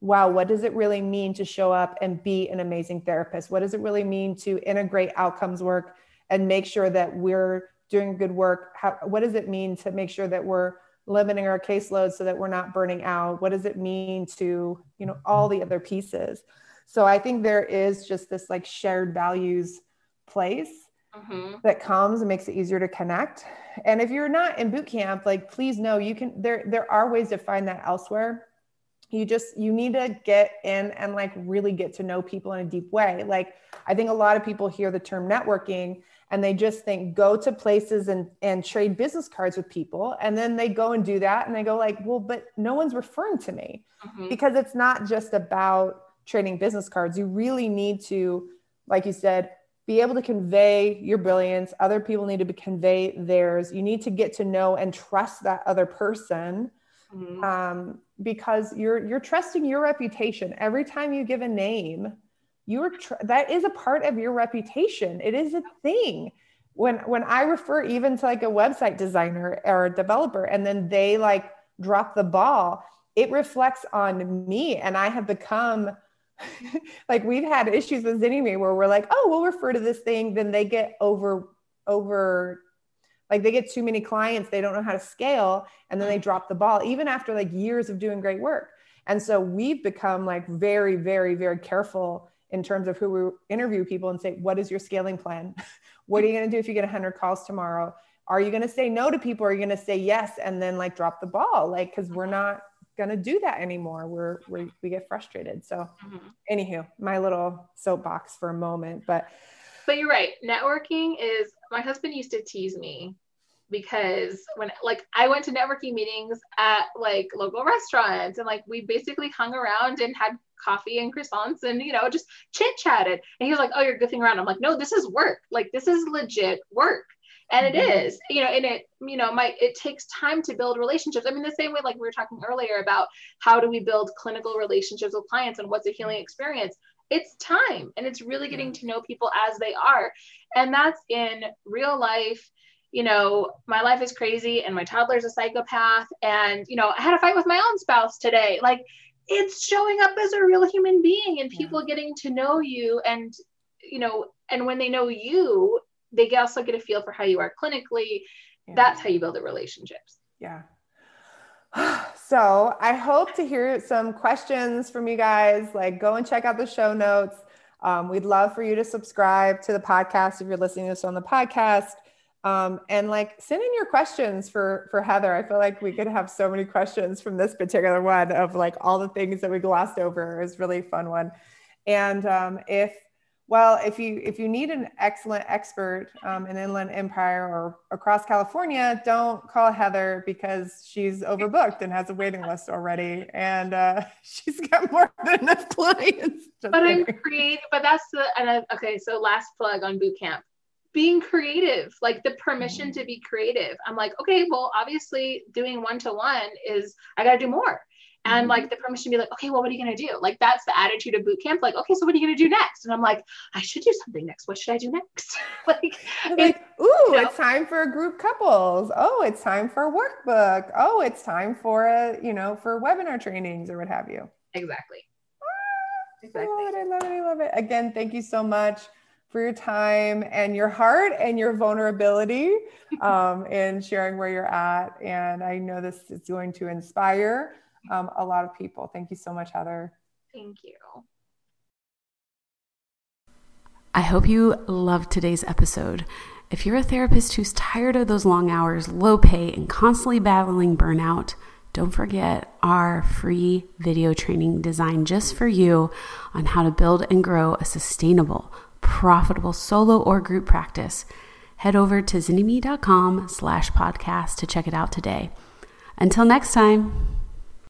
wow, what does it really mean to show up and be an amazing therapist? What does it really mean to integrate outcomes work and make sure that we're doing good work? How, what does it mean to make sure that we're limiting our caseload so that we're not burning out? What does it mean to, you know, all the other pieces? So I think there is just this like shared values place mm-hmm. that comes and makes it easier to connect. And if you're not in boot camp, like please know you can there there are ways to find that elsewhere. You just you need to get in and like really get to know people in a deep way. Like I think a lot of people hear the term networking and they just think go to places and and trade business cards with people and then they go and do that and they go like well but no one's referring to me mm-hmm. because it's not just about trading business cards you really need to like you said be able to convey your brilliance. Other people need to convey theirs. You need to get to know and trust that other person mm-hmm. um, because you're you're trusting your reputation. Every time you give a name, you're tr- that is a part of your reputation. It is a thing. When when I refer even to like a website designer or a developer, and then they like drop the ball, it reflects on me, and I have become like we've had issues with Zynnyme where we're like, oh, we'll refer to this thing, then they get over over like they get too many clients, they don't know how to scale, and then they drop the ball, even after like years of doing great work. And so we've become like very, very, very careful in terms of who we interview people and say, what is your scaling plan? what are you going to do if you get 100 calls tomorrow? Are you going to say no to people? Are you going to say yes and then like drop the ball? Like, because we're not going to do that anymore. We're, we we get frustrated. So, mm-hmm. anywho, my little soapbox for a moment, but but you're right. Networking is my husband used to tease me because when like I went to networking meetings at like local restaurants and like we basically hung around and had coffee and croissants and you know just chit chatted and he was like oh you're goofing around i'm like no this is work like this is legit work and it mm-hmm. you know and it you know my it takes time to build relationships. I mean the same way like we were talking earlier about how do we build clinical relationships with clients and what's a healing experience. It's time and it's really getting to know people as they are. And that's in real life. You know my life is crazy and my toddler's a psychopath and you know i had a fight with my own spouse today. Like it's showing up as a real human being and people yeah. getting to know you and you know and when they know you they also get a feel for how you are clinically. Yeah. That's how you build the relationships. Yeah. So I hope to hear some questions from you guys. Like, go and check out the show notes. Um, we'd love for you to subscribe to the podcast if you're listening to this on the podcast. Um, and like send in your questions for for Heather. I feel like we could have so many questions from this particular one of like all the things that we glossed over. Was really fun one. And um, if well, if you if you need an excellent expert um, in Inland Empire or across California, don't call Heather because she's overbooked and has a waiting list already, and uh, she's got more than enough clients. but I'm creative. But that's the and okay. So last plug on boot camp, being creative, like the permission mm-hmm. to be creative. I'm like, okay, well, obviously doing one to one is I got to do more and mm-hmm. like the permission to be like, okay, well, what are you gonna do? Like that's the attitude of boot camp. Like, okay, so what are you gonna do next? And I'm like, I should do something next. What should I do next? like, like, ooh, you know, it's time for group couples. Oh, it's time for a workbook. Oh, it's time for a, you know, for webinar trainings or what have you. Exactly. Ah, exactly. I love it. I love it. I love it. Again, thank you so much for your time and your heart and your vulnerability um, and sharing where you're at. And I know this is going to inspire um, a lot of people. Thank you so much, Heather. Thank you. I hope you loved today's episode. If you're a therapist who's tired of those long hours, low pay, and constantly battling burnout, don't forget our free video training designed just for you on how to build and grow a sustainable, profitable solo or group practice. Head over to zynnyme.com slash podcast to check it out today. Until next time.